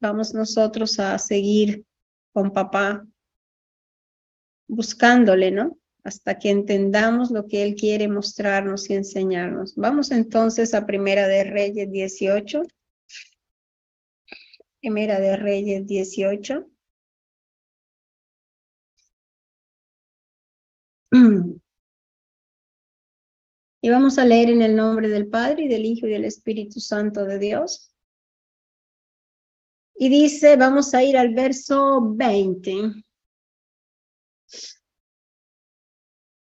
vamos nosotros a seguir con papá buscándole, ¿no? Hasta que entendamos lo que Él quiere mostrarnos y enseñarnos. Vamos entonces a Primera de Reyes 18. Primera de Reyes 18. Y vamos a leer en el nombre del Padre y del Hijo y del Espíritu Santo de Dios. Y dice, vamos a ir al verso 20.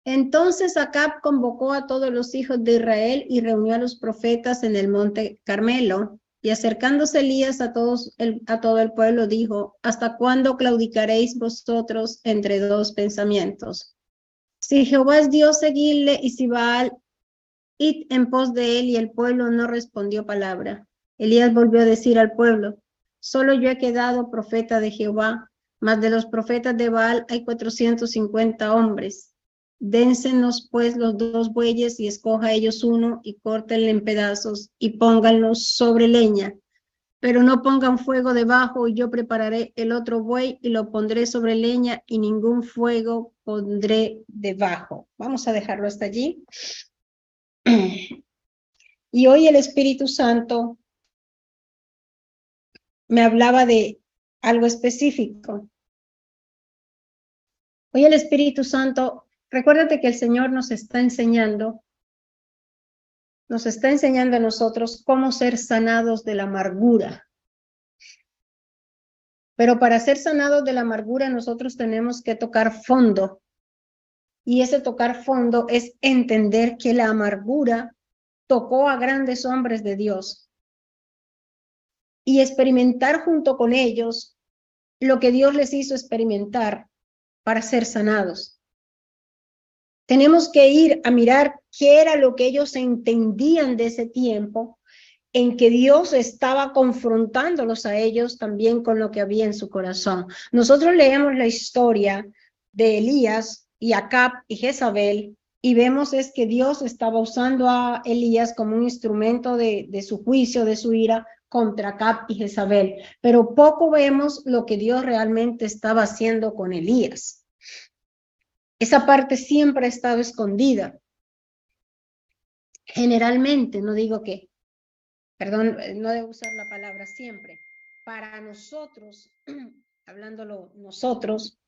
Entonces Acab convocó a todos los hijos de Israel y reunió a los profetas en el monte Carmelo. Y acercándose Elías a, a todo el pueblo, dijo, ¿hasta cuándo claudicaréis vosotros entre dos pensamientos? Si Jehová es Dios, seguidle, y si Baal, id en pos de él, y el pueblo no respondió palabra. Elías volvió a decir al pueblo, solo yo he quedado profeta de Jehová, mas de los profetas de Baal hay cuatrocientos cincuenta hombres. Dénsenos pues los dos bueyes y escoja ellos uno y córtenle en pedazos y pónganlos sobre leña. Pero no pongan fuego debajo y yo prepararé el otro buey y lo pondré sobre leña y ningún fuego pondré debajo. Vamos a dejarlo hasta allí. Y hoy el Espíritu Santo me hablaba de algo específico. Hoy el Espíritu Santo Recuérdate que el Señor nos está enseñando, nos está enseñando a nosotros cómo ser sanados de la amargura. Pero para ser sanados de la amargura nosotros tenemos que tocar fondo. Y ese tocar fondo es entender que la amargura tocó a grandes hombres de Dios. Y experimentar junto con ellos lo que Dios les hizo experimentar para ser sanados. Tenemos que ir a mirar qué era lo que ellos entendían de ese tiempo en que Dios estaba confrontándolos a ellos también con lo que había en su corazón. Nosotros leemos la historia de Elías y Acab y Jezabel y vemos es que Dios estaba usando a Elías como un instrumento de, de su juicio, de su ira contra Acab y Jezabel, pero poco vemos lo que Dios realmente estaba haciendo con Elías. Esa parte siempre ha estado escondida. Generalmente, no digo que, perdón, no debo usar la palabra siempre. Para nosotros, hablándolo nosotros,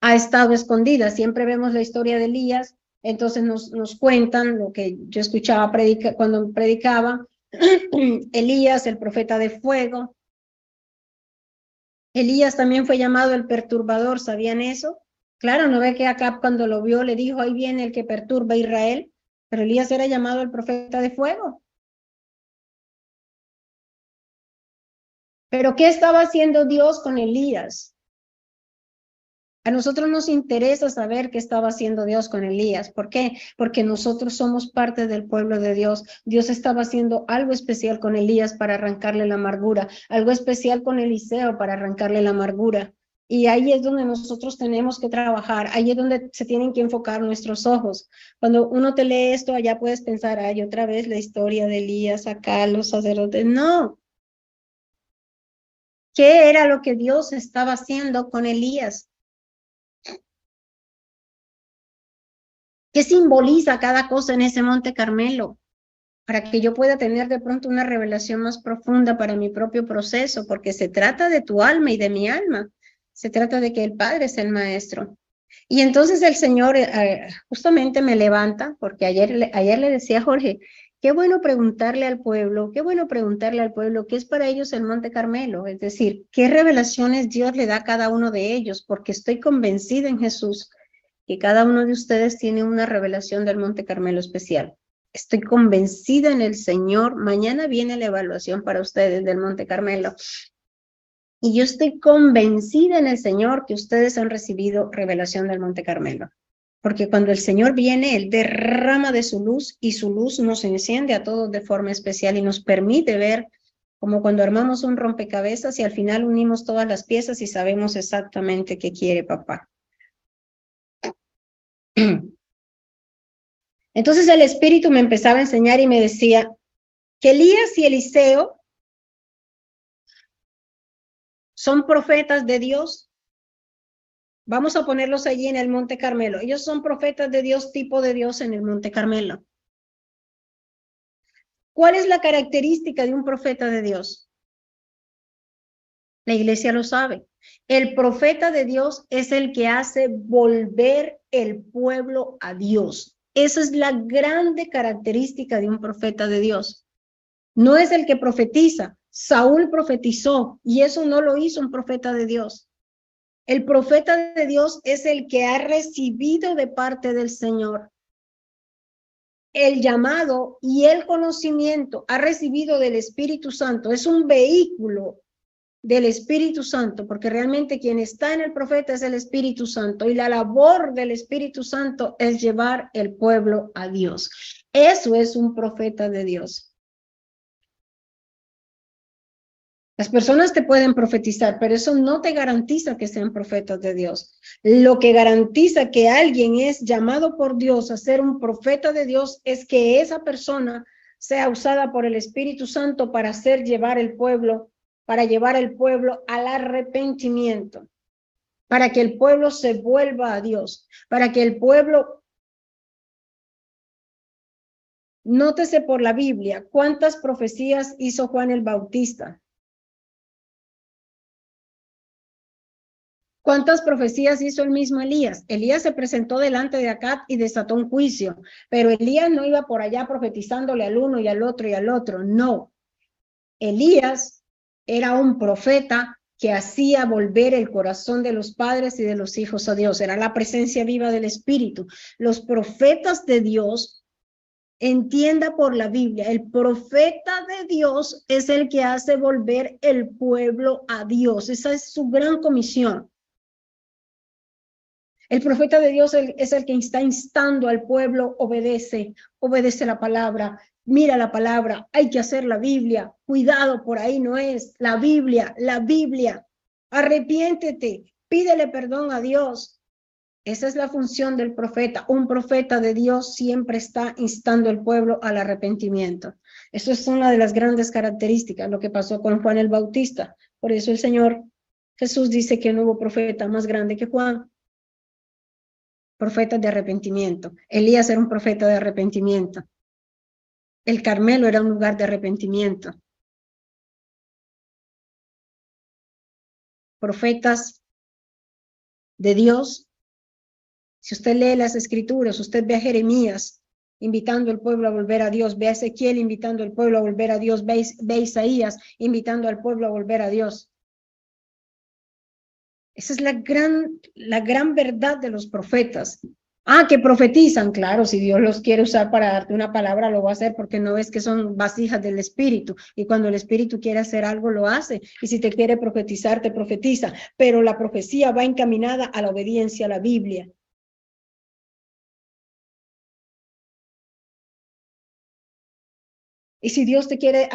ha estado escondida. Siempre vemos la historia de Elías, entonces nos, nos cuentan lo que yo escuchaba cuando predicaba, Elías, el profeta de fuego. Elías también fue llamado el perturbador, ¿sabían eso? Claro, no ve que Acab cuando lo vio le dijo, ahí viene el que perturba a Israel, pero Elías era llamado el profeta de fuego. Pero ¿qué estaba haciendo Dios con Elías? A nosotros nos interesa saber qué estaba haciendo Dios con Elías. ¿Por qué? Porque nosotros somos parte del pueblo de Dios. Dios estaba haciendo algo especial con Elías para arrancarle la amargura, algo especial con Eliseo para arrancarle la amargura. Y ahí es donde nosotros tenemos que trabajar, ahí es donde se tienen que enfocar nuestros ojos. Cuando uno te lee esto, allá puedes pensar, ay, otra vez la historia de Elías, acá los sacerdotes. No. ¿Qué era lo que Dios estaba haciendo con Elías? ¿Qué simboliza cada cosa en ese monte Carmelo? Para que yo pueda tener de pronto una revelación más profunda para mi propio proceso, porque se trata de tu alma y de mi alma. Se trata de que el Padre es el Maestro. Y entonces el Señor eh, justamente me levanta, porque ayer, ayer le decía a Jorge, qué bueno preguntarle al pueblo, qué bueno preguntarle al pueblo qué es para ellos el Monte Carmelo, es decir, qué revelaciones Dios le da a cada uno de ellos, porque estoy convencida en Jesús que cada uno de ustedes tiene una revelación del Monte Carmelo especial. Estoy convencida en el Señor. Mañana viene la evaluación para ustedes del Monte Carmelo. Y yo estoy convencida en el Señor que ustedes han recibido revelación del Monte Carmelo. Porque cuando el Señor viene, Él derrama de su luz y su luz nos enciende a todos de forma especial y nos permite ver como cuando armamos un rompecabezas y al final unimos todas las piezas y sabemos exactamente qué quiere papá. Entonces el Espíritu me empezaba a enseñar y me decía que Elías y Eliseo son profetas de Dios. Vamos a ponerlos allí en el Monte Carmelo. Ellos son profetas de Dios, tipo de Dios en el Monte Carmelo. ¿Cuál es la característica de un profeta de Dios? La iglesia lo sabe. El profeta de Dios es el que hace volver el pueblo a Dios. Esa es la grande característica de un profeta de Dios. No es el que profetiza. Saúl profetizó y eso no lo hizo un profeta de Dios. El profeta de Dios es el que ha recibido de parte del Señor el llamado y el conocimiento, ha recibido del Espíritu Santo. Es un vehículo del Espíritu Santo, porque realmente quien está en el profeta es el Espíritu Santo y la labor del Espíritu Santo es llevar el pueblo a Dios. Eso es un profeta de Dios. Las personas te pueden profetizar, pero eso no te garantiza que sean profetas de Dios. Lo que garantiza que alguien es llamado por Dios a ser un profeta de Dios es que esa persona sea usada por el Espíritu Santo para hacer llevar el pueblo para llevar al pueblo al arrepentimiento, para que el pueblo se vuelva a Dios, para que el pueblo... Nótese por la Biblia cuántas profecías hizo Juan el Bautista. ¿Cuántas profecías hizo el mismo Elías? Elías se presentó delante de Acab y desató un juicio, pero Elías no iba por allá profetizándole al uno y al otro y al otro, no. Elías era un profeta que hacía volver el corazón de los padres y de los hijos a Dios. Era la presencia viva del Espíritu. Los profetas de Dios, entienda por la Biblia, el profeta de Dios es el que hace volver el pueblo a Dios. Esa es su gran comisión. El profeta de Dios es el que está instando al pueblo, obedece, obedece la palabra, mira la palabra, hay que hacer la Biblia, cuidado, por ahí no es, la Biblia, la Biblia, arrepiéntete, pídele perdón a Dios. Esa es la función del profeta. Un profeta de Dios siempre está instando al pueblo al arrepentimiento. Eso es una de las grandes características, lo que pasó con Juan el Bautista. Por eso el Señor Jesús dice que no hubo profeta más grande que Juan. Profeta de arrepentimiento. Elías era un profeta de arrepentimiento. El Carmelo era un lugar de arrepentimiento. Profetas de Dios. Si usted lee las escrituras, usted ve a Jeremías invitando al pueblo a volver a Dios, ve a Ezequiel invitando al pueblo a volver a Dios, ve, a Isaías invitando al pueblo a volver a Dios. Esa es la gran, la gran verdad de los profetas. Ah, que profetizan, claro, si Dios los quiere usar para darte una palabra, lo va a hacer porque no es que son vasijas del Espíritu. Y cuando el Espíritu quiere hacer algo, lo hace. Y si te quiere profetizar, te profetiza. Pero la profecía va encaminada a la obediencia a la Biblia. Y si Dios te quiere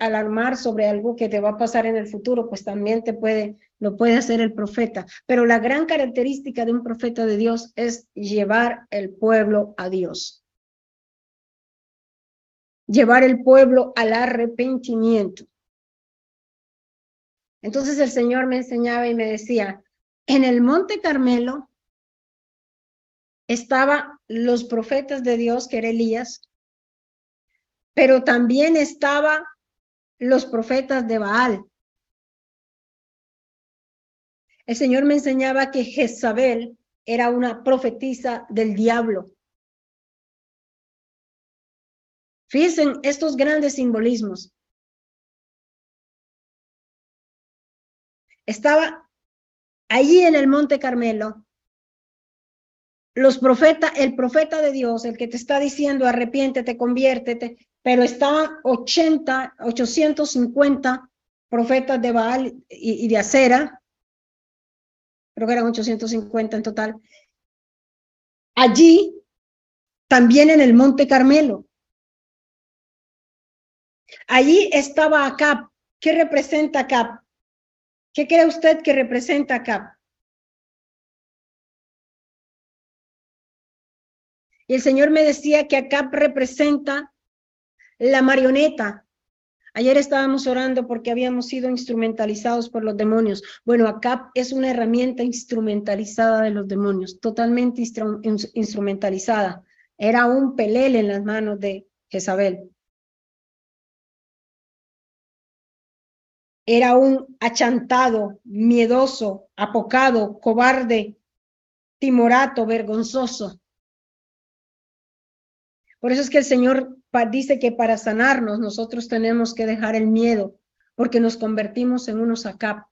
alarmar sobre algo que te va a pasar en el futuro, pues también te puede, lo puede hacer el profeta. Pero la gran característica de un profeta de Dios es llevar el pueblo a Dios. Llevar el pueblo al arrepentimiento. Entonces el Señor me enseñaba y me decía, en el monte Carmelo estaban los profetas de Dios, que era Elías, pero también estaban los profetas de Baal. El Señor me enseñaba que Jezabel era una profetisa del diablo. Fíjense estos grandes simbolismos. Estaba allí en el Monte Carmelo los profetas, el profeta de Dios, el que te está diciendo arrepiéntete, conviértete, pero está 80, 850 profetas de Baal y, de Acera, creo que eran 850 en total, allí, también en el Monte Carmelo. Allí estaba Acab. ¿Qué representa Acab? ¿Qué cree usted que representa Acab? Y el Señor me decía que Acab representa la marioneta. Ayer estábamos orando porque habíamos sido instrumentalizados por los demonios. Bueno, acá es una herramienta instrumentalizada de los demonios, totalmente instrumentalizada. Era un pelele en las manos de Jezabel. Era un achantado, miedoso, apocado, cobarde, timorato, vergonzoso. Por eso es que el Señor dice que para sanarnos nosotros tenemos que dejar el miedo, porque nos convertimos en unos acap.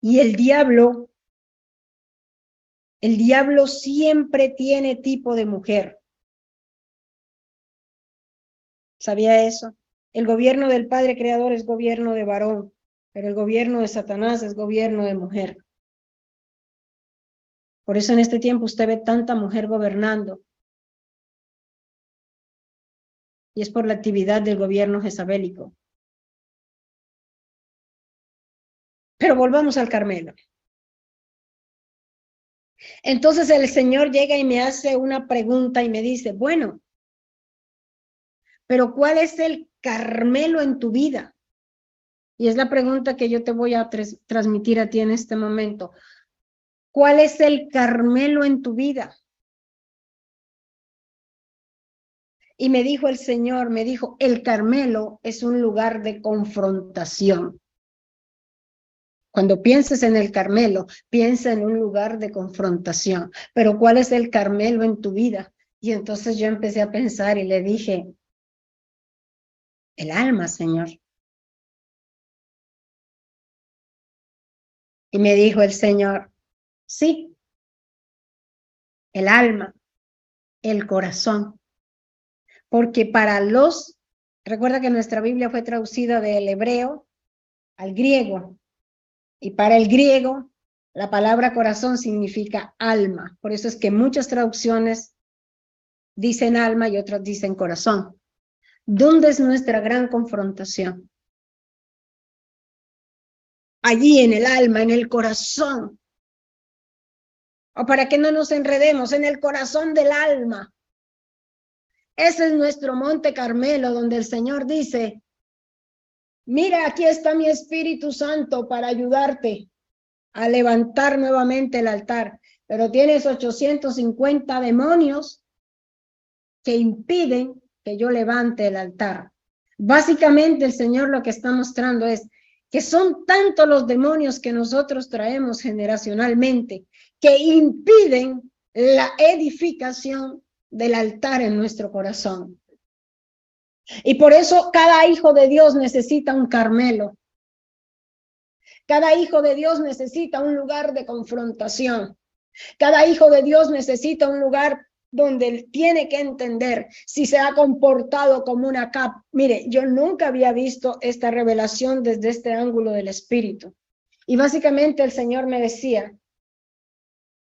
Y el diablo, el diablo siempre tiene tipo de mujer. ¿Sabía eso? El gobierno del Padre Creador es gobierno de varón, pero el gobierno de Satanás es gobierno de mujer. Por eso en este tiempo usted ve tanta mujer gobernando. Y es por la actividad del gobierno jezabélico. Pero volvamos al Carmelo. Entonces el Señor llega y me hace una pregunta y me dice, bueno, pero ¿cuál es el Carmelo en tu vida? Y es la pregunta que yo te voy a transmitir a ti en este momento. ¿Cuál es el Carmelo en tu vida? Y me dijo el Señor, me dijo, el Carmelo es un lugar de confrontación. Cuando pienses en el Carmelo, piensa en un lugar de confrontación. Pero ¿cuál es el Carmelo en tu vida? Y entonces yo empecé a pensar y le dije, el alma, Señor. Y me dijo el Señor, Sí, el alma, el corazón. Porque para los, recuerda que nuestra Biblia fue traducida del hebreo al griego. Y para el griego, la palabra corazón significa alma. Por eso es que muchas traducciones dicen alma y otras dicen corazón. ¿Dónde es nuestra gran confrontación? Allí en el alma, en el corazón o para que no nos enredemos en el corazón del alma. Ese es nuestro monte Carmelo, donde el Señor dice, mira, aquí está mi Espíritu Santo para ayudarte a levantar nuevamente el altar, pero tienes 850 demonios que impiden que yo levante el altar. Básicamente el Señor lo que está mostrando es que son tantos los demonios que nosotros traemos generacionalmente que impiden la edificación del altar en nuestro corazón. Y por eso cada hijo de Dios necesita un Carmelo. Cada hijo de Dios necesita un lugar de confrontación. Cada hijo de Dios necesita un lugar donde él tiene que entender si se ha comportado como una cap. Mire, yo nunca había visto esta revelación desde este ángulo del espíritu. Y básicamente el Señor me decía,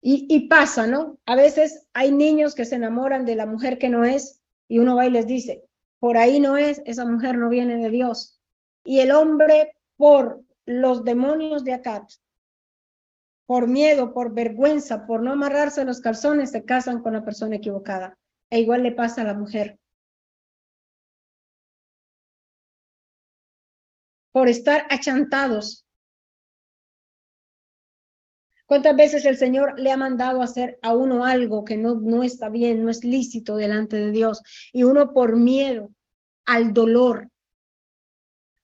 y, pasa, ¿no? A veces hay niños que se enamoran de la mujer que no es y uno va y les dice, por ahí no es, esa mujer no viene de Dios. Y el hombre, por los demonios de acá, por miedo, por vergüenza, por no amarrarse los calzones, se casan con la persona equivocada. E igual le pasa a la mujer. Por estar achantados ¿Cuántas veces el Señor le ha mandado hacer a uno algo que no, no está bien, no es lícito delante de Dios? Y uno por miedo al dolor.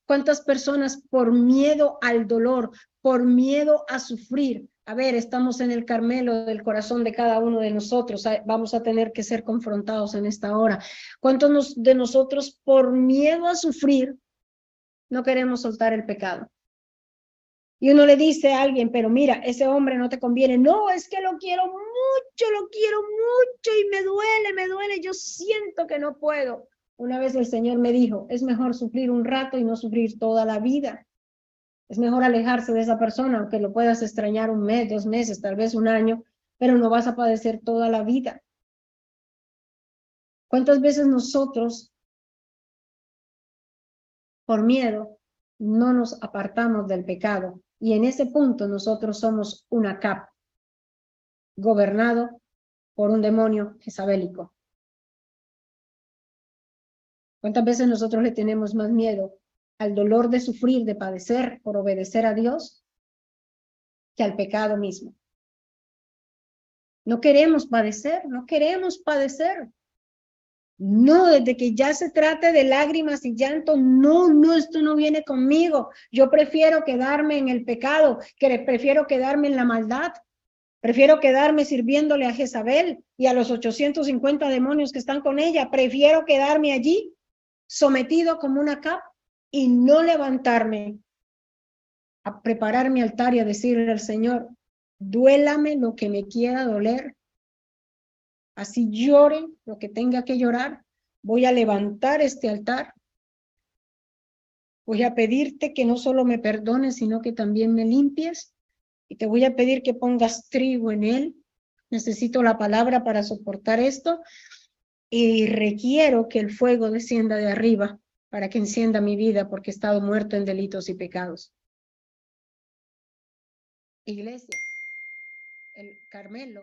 ¿Cuántas personas por miedo al dolor, por miedo a sufrir? A ver, estamos en el Carmelo del corazón de cada uno de nosotros. Vamos a tener que ser confrontados en esta hora. ¿Cuántos de nosotros por miedo a sufrir no queremos soltar el pecado? Y uno le dice a alguien, pero mira, ese hombre no te conviene. No, es que lo quiero mucho, lo quiero mucho y me duele, me duele, yo siento que no puedo. Una vez el Señor me dijo, es mejor sufrir un rato y no sufrir toda la vida. Es mejor alejarse de esa persona, aunque lo puedas extrañar un mes, dos meses, tal vez un año, pero no vas a padecer toda la vida. ¿Cuántas veces nosotros, por miedo, no nos apartamos del pecado y en ese punto nosotros somos una cap, gobernado por un demonio jezabélico. ¿Cuántas veces nosotros le tenemos más miedo al dolor de sufrir, de padecer por obedecer a Dios, que al pecado mismo? No queremos padecer, no queremos padecer. No, desde que ya se trate de lágrimas y llanto, no, no, esto no viene conmigo. Yo prefiero quedarme en el pecado, que prefiero quedarme en la maldad. Prefiero quedarme sirviéndole a Jezabel y a los 850 demonios que están con ella. Prefiero quedarme allí sometido como una capa y no levantarme a preparar mi altar y a decirle al Señor, duélame lo que me quiera doler, así llore lo que tenga que llorar, voy a levantar este altar, voy a pedirte que no solo me perdones, sino que también me limpies, y te voy a pedir que pongas trigo en él, necesito la palabra para soportar esto, y requiero que el fuego descienda de arriba para que encienda mi vida porque he estado muerto en delitos y pecados. Iglesia, el Carmelo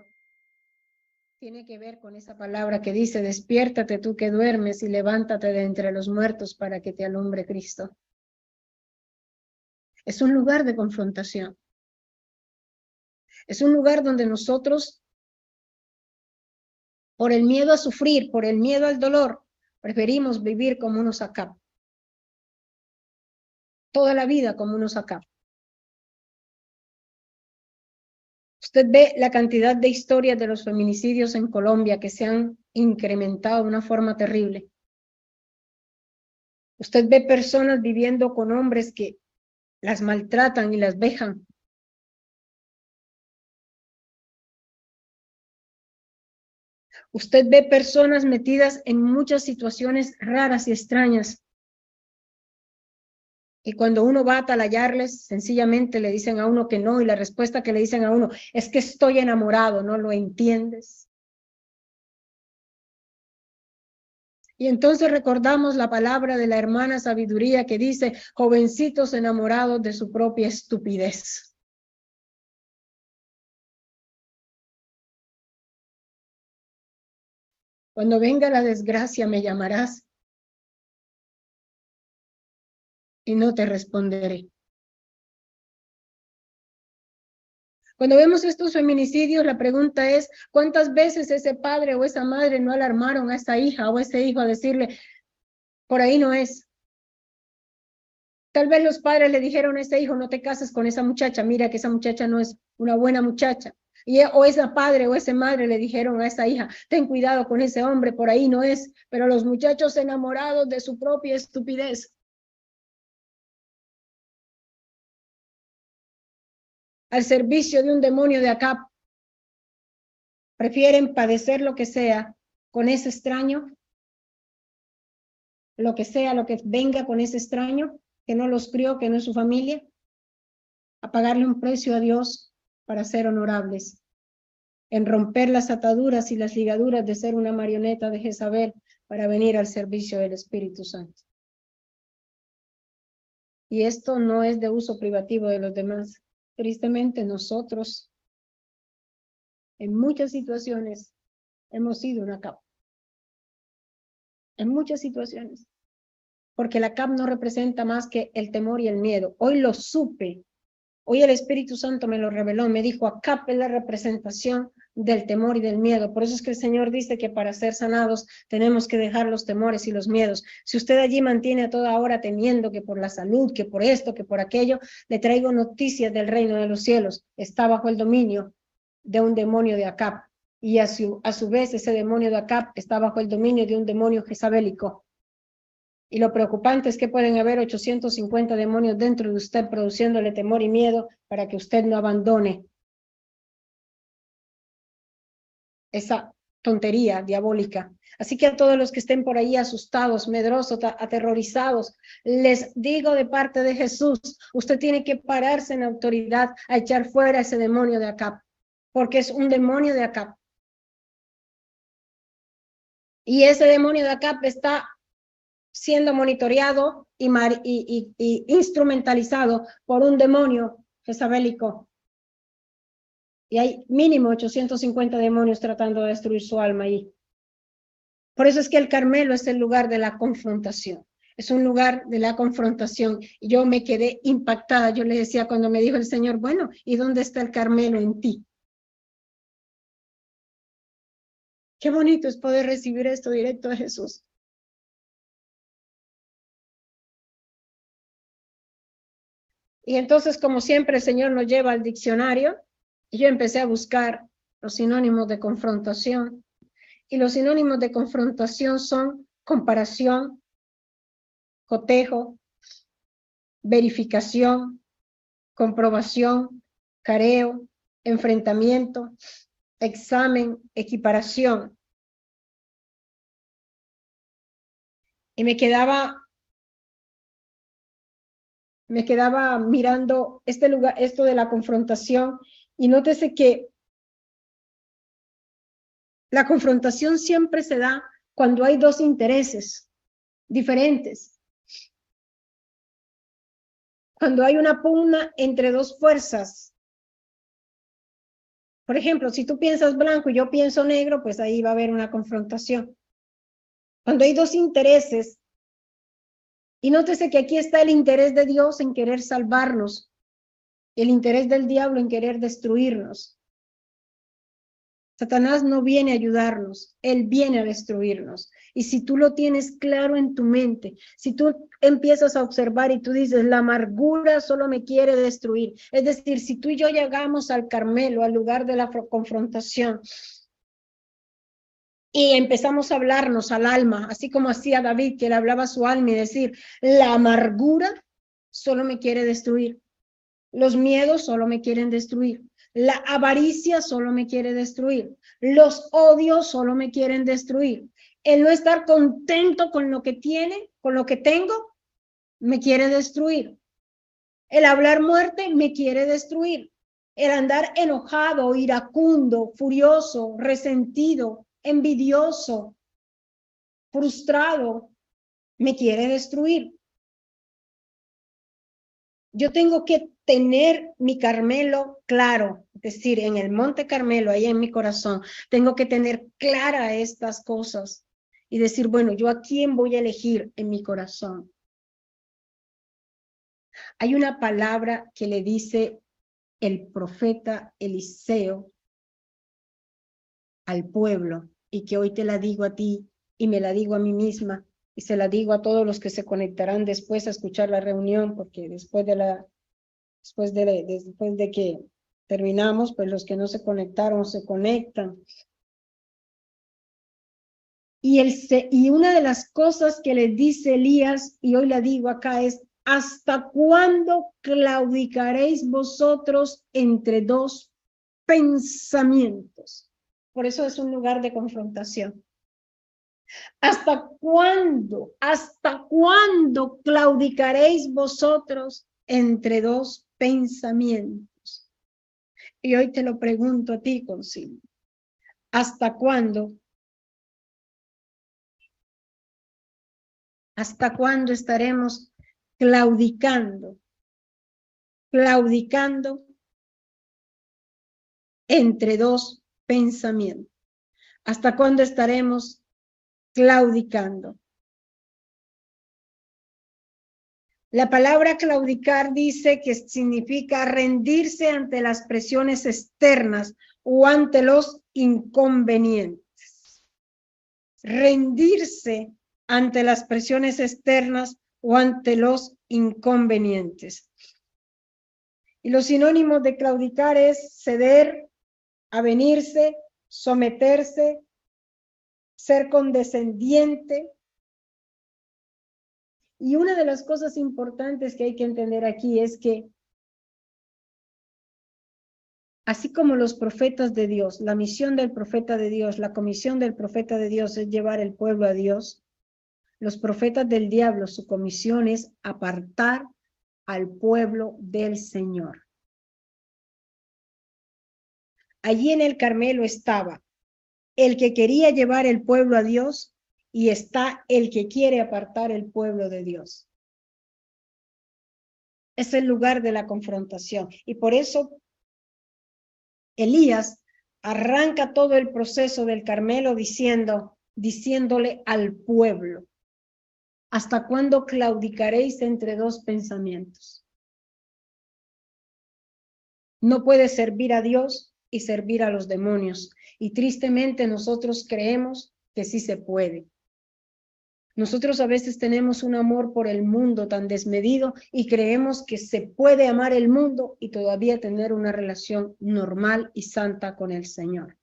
tiene que ver con esa palabra que dice, despiértate tú que duermes y levántate de entre los muertos para que te alumbre Cristo. Es un lugar de confrontación. Es un lugar donde nosotros por el miedo a sufrir, por el miedo al dolor, preferimos vivir como unos acá. Toda la vida como unos acá. Usted ve la cantidad de historias de los feminicidios en Colombia que se han incrementado de una forma terrible. Usted ve personas viviendo con hombres que las maltratan y las vejan. Usted ve personas metidas en muchas situaciones raras y extrañas. Y cuando uno va a atalayarles, sencillamente le dicen a uno que no, y la respuesta que le dicen a uno es que estoy enamorado, ¿no lo entiendes? Y entonces recordamos la palabra de la hermana sabiduría que dice, jovencitos enamorados de su propia estupidez. Cuando venga la desgracia me llamarás y no te responderé. Cuando vemos estos feminicidios, la pregunta es, ¿cuántas veces ese padre o esa madre no alarmaron a esa hija o ese hijo a decirle, por ahí no es? Tal vez los padres le dijeron a ese hijo, no te cases con esa muchacha, mira que esa muchacha no es una buena muchacha. Y o esa padre o esa madre le dijeron a esa hija, ten cuidado con ese hombre, por ahí no es, pero los muchachos enamorados de su propia estupidez. Al servicio de un demonio de acá, prefieren padecer lo que sea con ese extraño, lo que sea, lo que venga con ese extraño, que no los crió, que no es su familia, a pagarle un precio a Dios para ser honorables, en romper las ataduras y las ligaduras de ser una marioneta de Jezabel para venir al servicio del Espíritu Santo. Y esto no es de uso privativo de los demás. Tristemente nosotros, en muchas situaciones, hemos sido una capa. En muchas situaciones. Porque la CAP no representa más que el temor y el miedo. Hoy lo supe Hoy el Espíritu Santo me lo reveló, me dijo, acá es la representación del temor y del miedo. Por eso es que el Señor dice que para ser sanados tenemos que dejar los temores y los miedos. Si usted allí mantiene a toda hora temiendo que por la salud, que por esto, que por aquello, le traigo noticias del reino de los cielos. Está bajo el dominio de un demonio de Acap. Y a su, a su vez ese demonio de Acap está bajo el dominio de un demonio jezabélico. Y lo preocupante es que pueden haber 850 demonios dentro de usted produciéndole temor y miedo para que usted no abandone esa tontería diabólica. Así que a todos los que estén por ahí asustados, medrosos, aterrorizados, les digo de parte de Jesús, usted tiene que pararse en autoridad a echar fuera ese demonio de acá, porque es un demonio de acá. Y ese demonio de acá está siendo monitoreado y, instrumentalizado por un demonio jezabélico. Y hay mínimo 850 demonios tratando de destruir su alma ahí. Por eso es que el Carmelo es el lugar de la confrontación. Es un lugar de la confrontación. Y yo me quedé impactada. Yo le decía cuando me dijo el Señor, bueno, ¿y dónde está el Carmelo en ti? Qué bonito es poder recibir esto directo de Jesús. Y entonces, como siempre, el Señor nos lleva al diccionario. Yo empecé a buscar los sinónimos de confrontación. Y los sinónimos de confrontación son comparación, cotejo, verificación, comprobación, careo, enfrentamiento, examen, equiparación. Y me quedaba me quedaba mirando este lugar, esto de la confrontación, y nótese que la confrontación siempre se da cuando hay dos intereses diferentes. Cuando hay una pugna entre dos fuerzas. Por ejemplo, si tú piensas blanco y yo pienso negro, pues ahí va a haber una confrontación. Cuando hay dos intereses, y nótese que aquí está el interés de Dios en querer salvarnos, el interés del diablo en querer destruirnos. Satanás no viene a ayudarnos, él viene a destruirnos. Y si tú lo tienes claro en tu mente, si tú empiezas a observar y tú dices, la amargura solo me quiere destruir, es decir, si tú y yo llegamos al Carmelo, al lugar de la confrontación, y empezamos a hablarnos al alma, así como hacía David, que le hablaba a su alma y decir, la amargura solo me quiere destruir, los miedos solo me quieren destruir, la avaricia solo me quiere destruir. Los odios solo me quieren destruir. El no estar contento con lo que tiene, con lo que tengo, me quiere destruir. El hablar muerte me quiere destruir. El andar enojado, iracundo, furioso, resentido, envidioso, frustrado, me quiere destruir. Yo tengo que tener mi Carmelo claro, es decir, en el Monte Carmelo, ahí en mi corazón, tengo que tener clara estas cosas y decir, bueno, yo a quién voy a elegir en mi corazón. Hay una palabra que le dice el profeta Eliseo al pueblo y que hoy te la digo a ti y me la digo a mí misma y se la digo a todos los que se conectarán después a escuchar la reunión, porque después de la después de, después de que terminamos, pues los que no se conectaron se conectan. Y, el, y una de las cosas que le dice Elías, y hoy la digo acá, es, ¿hasta cuándo claudicaréis vosotros entre dos pensamientos? Por eso es un lugar de confrontación. ¿Hasta cuándo, hasta cuándo claudicaréis vosotros entre dos pensamientos. Y hoy te lo pregunto a ti, Concilio. ¿Hasta cuándo? ¿Hasta cuándo estaremos claudicando? Claudicando entre dos pensamientos. ¿Hasta cuándo estaremos claudicando? La palabra claudicar dice que significa rendirse ante las presiones externas o ante los inconvenientes. Rendirse ante las presiones externas o ante los inconvenientes. Y los sinónimos de claudicar es ceder, avenirse, someterse, ser condescendiente, y una de las cosas importantes que hay que entender aquí es que así como los profetas de Dios, la misión del profeta de Dios, la comisión del profeta de Dios es llevar el pueblo a Dios, los profetas del diablo, su comisión es apartar al pueblo del Señor. Allí en el Carmelo estaba el que quería llevar el pueblo a Dios y está el que quiere apartar el pueblo de Dios. Es el lugar de la confrontación. Y por eso Elías arranca todo el proceso del Carmelo diciendo, diciéndole al pueblo, ¿hasta cuándo claudicaréis entre dos pensamientos? No puede servir a Dios y servir a los demonios. Y tristemente nosotros creemos que sí se puede. Nosotros a veces tenemos un amor por el mundo tan desmedido y creemos que se puede amar el mundo y todavía tener una relación normal y santa con el Señor.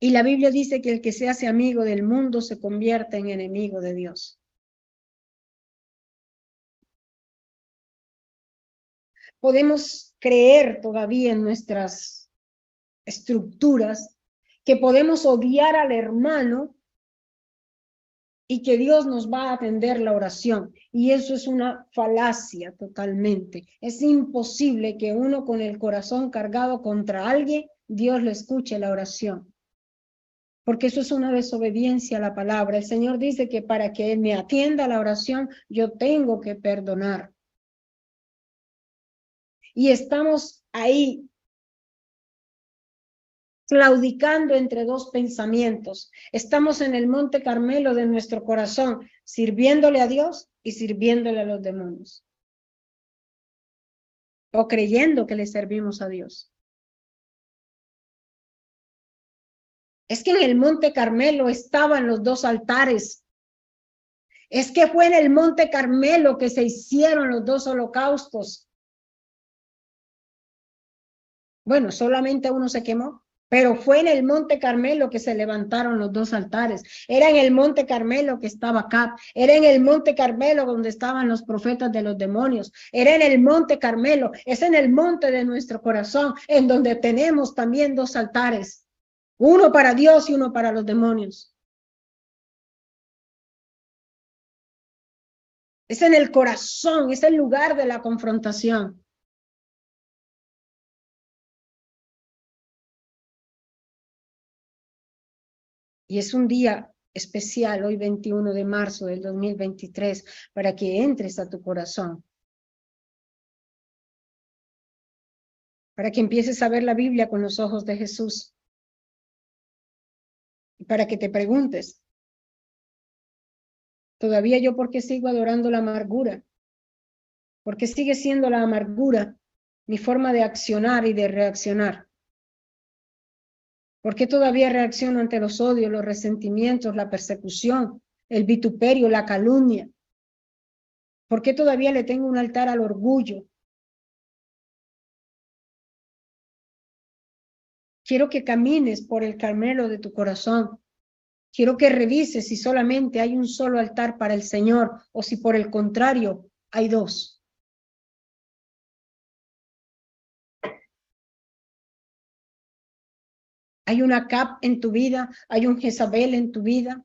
Y la Biblia dice que el que se hace amigo del mundo se convierte en enemigo de Dios. Podemos creer todavía en nuestras estructuras que podemos odiar al hermano y que Dios nos va a atender la oración. Y eso es una falacia totalmente. Es imposible que uno con el corazón cargado contra alguien, Dios le escuche la oración. Porque eso es una desobediencia a la palabra. El Señor dice que para que me atienda la oración, yo tengo que perdonar. Y estamos ahí claudicando entre dos pensamientos. Estamos en el monte Carmelo de nuestro corazón, sirviéndole a Dios y sirviéndole a los demonios. O creyendo que le servimos a Dios. Es que en el monte Carmelo estaban los dos altares. Es que fue en el monte Carmelo que se hicieron los dos holocaustos. Bueno, solamente uno se quemó. Pero fue en el Monte Carmelo que se levantaron los dos altares. Era en el Monte Carmelo que estaba Cap. Era en el Monte Carmelo donde estaban los profetas de los demonios. Era en el Monte Carmelo. Es en el monte de nuestro corazón en donde tenemos también dos altares. Uno para Dios y uno para los demonios. Es en el corazón, es el lugar de la confrontación. Y es un día especial, hoy 21 de marzo del 2023, para que entres a tu corazón. Para que empieces a ver la Biblia con los ojos de Jesús. Y para que te preguntes, ¿todavía yo por qué sigo adorando la amargura? ¿Por qué sigue siendo la amargura mi forma de accionar y de reaccionar? ¿Por qué todavía reacciono ante los odios, los resentimientos, la persecución, el vituperio, la calumnia? ¿Por qué todavía le tengo un altar al orgullo? Quiero que camines por el Carmelo de tu corazón. Quiero que revises si solamente hay un solo altar para el Señor o si por el contrario hay dos. Hay una CAP en tu vida, hay un Jezabel en tu vida.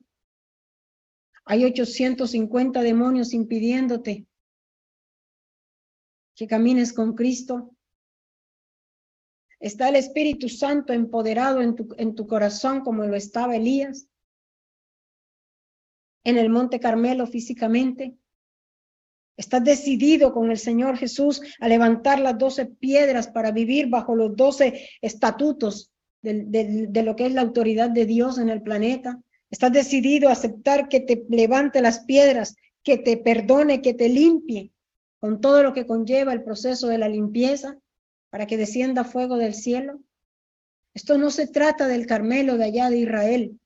Hay 850 demonios impidiéndote que camines con Cristo. Está el Espíritu Santo empoderado en tu, en tu corazón como lo estaba Elías en el Monte Carmelo físicamente. Estás decidido con el Señor Jesús a levantar las doce piedras para vivir bajo los doce estatutos de, lo que es la autoridad de Dios en el planeta. Estás decidido a aceptar que te levante las piedras, que te perdone, que te limpie, con todo lo que conlleva el proceso de la limpieza, para que descienda fuego del cielo. Esto no se trata del Carmelo de allá de Israel.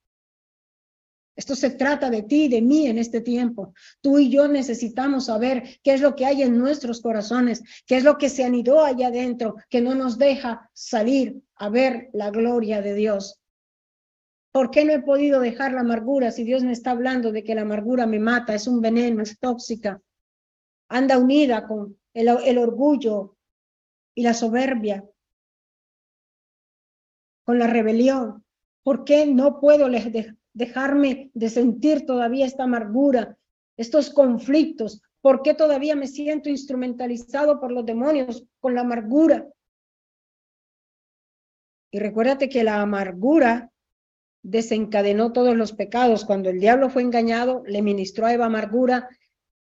Esto se trata de ti y de mí en este tiempo. Tú y yo necesitamos saber qué es lo que hay en nuestros corazones, qué es lo que se anidó allá adentro, que no nos deja salir a ver la gloria de Dios. ¿Por qué no he podido dejar la amargura si Dios me está hablando de que la amargura me mata, es un veneno, es tóxica? Anda unida con el, el orgullo y la soberbia, con la rebelión. ¿Por qué no puedo dejarme de sentir todavía esta amargura, estos conflictos? ¿Por qué todavía me siento instrumentalizado por los demonios con la amargura? Y recuérdate que la amargura desencadenó todos los pecados. Cuando el diablo fue engañado, le ministró a Eva amargura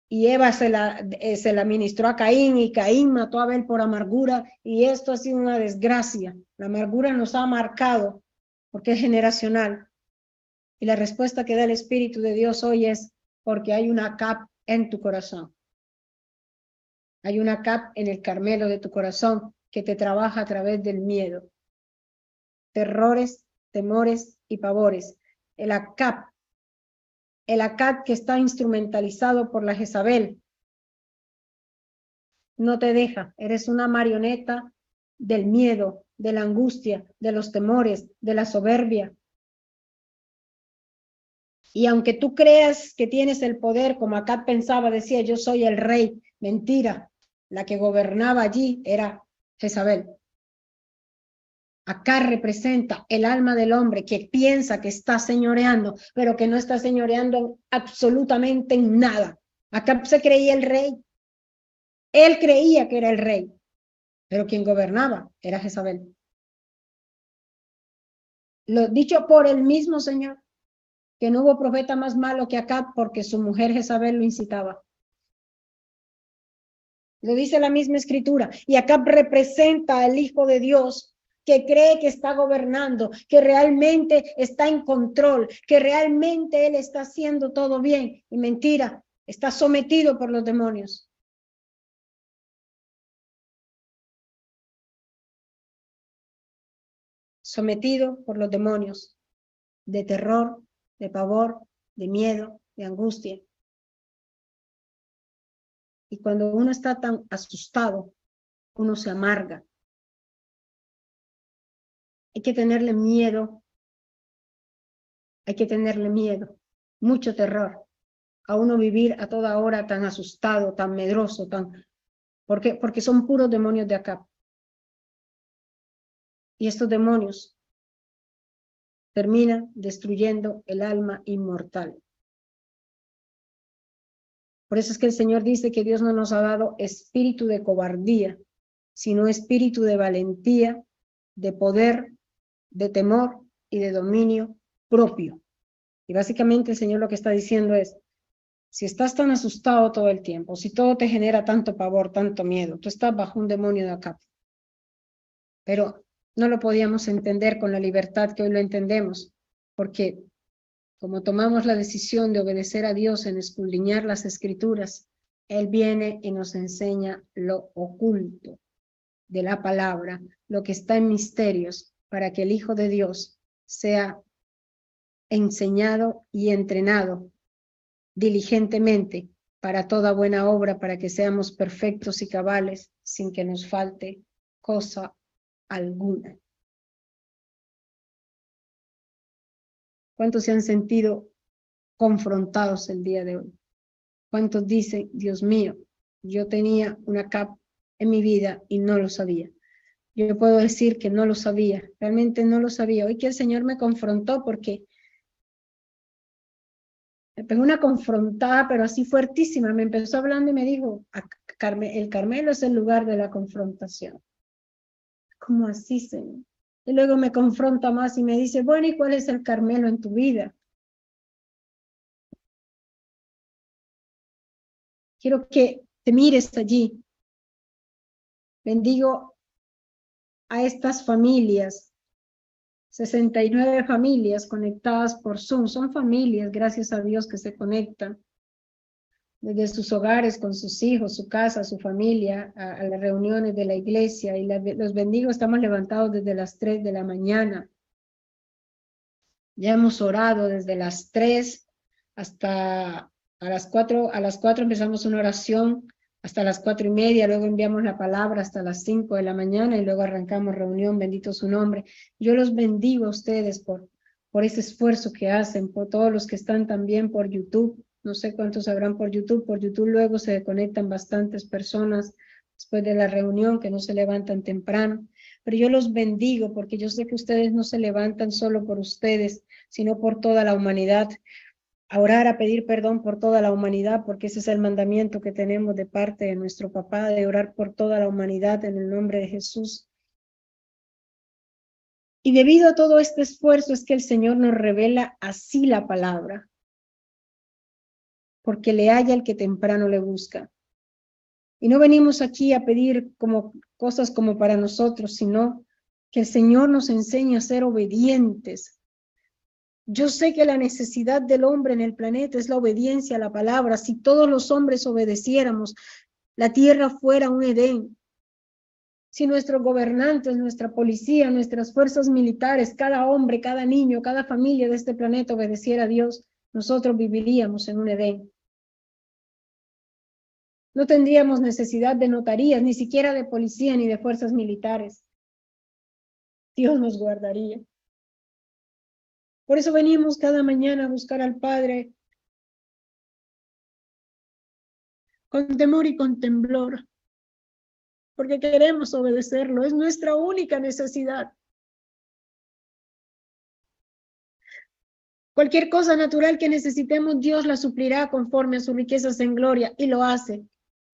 y Eva se la, eh, se la ministró a Caín y Caín mató a Abel por amargura y esto ha sido una desgracia. La amargura nos ha marcado porque es generacional. Y la respuesta que da el Espíritu de Dios hoy es porque hay una cap en tu corazón. Hay una cap en el Carmelo de tu corazón que te trabaja a través del miedo, terrores, temores y pavores. El ACAP, el ACAP que está instrumentalizado por la Jezabel, no te deja, eres una marioneta del miedo, de la angustia, de los temores, de la soberbia. Y aunque tú creas que tienes el poder, como acá pensaba, decía, yo soy el rey, mentira, la que gobernaba allí era Jezabel. Acá representa el alma del hombre que piensa que está señoreando, pero que no está señoreando absolutamente en nada. Acá se creía el rey. Él creía que era el rey, pero quien gobernaba era Jezabel. Lo dicho por el mismo Señor, que no hubo profeta más malo que acá porque su mujer Jezabel lo incitaba. Lo dice la misma escritura. Y acá representa al Hijo de Dios que cree que está gobernando, que realmente está en control, que realmente Él está haciendo todo bien. Y mentira, está sometido por los demonios. Sometido por los demonios de terror, de pavor, de miedo, de angustia. Y cuando uno está tan asustado, uno se amarga. Hay que tenerle miedo. Hay que tenerle miedo, mucho terror a uno vivir a toda hora tan asustado, tan medroso, tan porque porque son puros demonios de acá. Y estos demonios terminan destruyendo el alma inmortal. Por eso es que el Señor dice que Dios no nos ha dado espíritu de cobardía, sino espíritu de valentía, de poder, de temor y de dominio propio. Y básicamente el Señor lo que está diciendo es, si estás tan asustado todo el tiempo, si todo te genera tanto pavor, tanto miedo, tú estás bajo un demonio de acá. Pero no lo podíamos entender con la libertad que hoy lo entendemos, porque como tomamos la decisión de obedecer a Dios en escudriñar las escrituras, Él viene y nos enseña lo oculto de la palabra, lo que está en misterios, para que el Hijo de Dios sea enseñado y entrenado diligentemente para toda buena obra, para que seamos perfectos y cabales sin que nos falte cosa alguna. ¿Cuántos se han sentido confrontados el día de hoy? ¿Cuántos dicen, Dios mío, yo tenía una cap en mi vida y no lo sabía? Yo puedo decir que no lo sabía, realmente no lo sabía. Hoy que el Señor me confrontó porque me pegó una confrontada, pero así fuertísima. Me empezó hablando y me dijo, el Carmelo es el lugar de la confrontación. ¿Cómo así, Señor? Y luego me confronta más y me dice, bueno, ¿y cuál es el Carmelo en tu vida? Quiero que te mires allí. Bendigo a estas familias, 69 familias conectadas por Zoom. Son familias, gracias a Dios, que se conectan desde sus hogares, con sus hijos, su casa, su familia, a, las reuniones de la iglesia. Y los bendigo, estamos levantados desde las 3 de la mañana. Ya hemos orado desde las 3 hasta a las 4, a las 4 empezamos una oración hasta las cuatro y media, luego enviamos la palabra hasta las 5 de la mañana y luego arrancamos reunión, bendito su nombre. Yo los bendigo a ustedes por, por ese esfuerzo que hacen, por todos los que están también por YouTube, no sé cuántos habrán por YouTube. Por YouTube luego se conectan bastantes personas después de la reunión que no se levantan temprano. Pero yo los bendigo porque yo sé que ustedes no se levantan solo por ustedes, sino por toda la humanidad. A orar, a pedir perdón por toda la humanidad, porque ese es el mandamiento que tenemos de parte de nuestro papá, de orar por toda la humanidad en el nombre de Jesús. Y debido a todo este esfuerzo es que el Señor nos revela así la palabra porque le haya el que temprano le busca. Y no venimos aquí a pedir cosas como para nosotros, sino Que el Señor nos enseñe a ser obedientes. Yo sé que la necesidad del hombre en el planeta es la obediencia a la palabra. Si todos los hombres obedeciéramos, la tierra fuera un Edén. Si nuestros gobernantes, nuestra policía, nuestras fuerzas militares, cada hombre, cada niño, cada familia de este planeta obedeciera a Dios, nosotros viviríamos en un Edén. No tendríamos necesidad de notarías, ni siquiera de policía ni de fuerzas militares. Dios nos guardaría. Por eso venimos cada mañana a buscar al Padre con temor y con temblor, porque queremos obedecerlo, es nuestra única necesidad. Cualquier cosa natural que necesitemos, Dios la suplirá conforme a sus riquezas en gloria y lo hace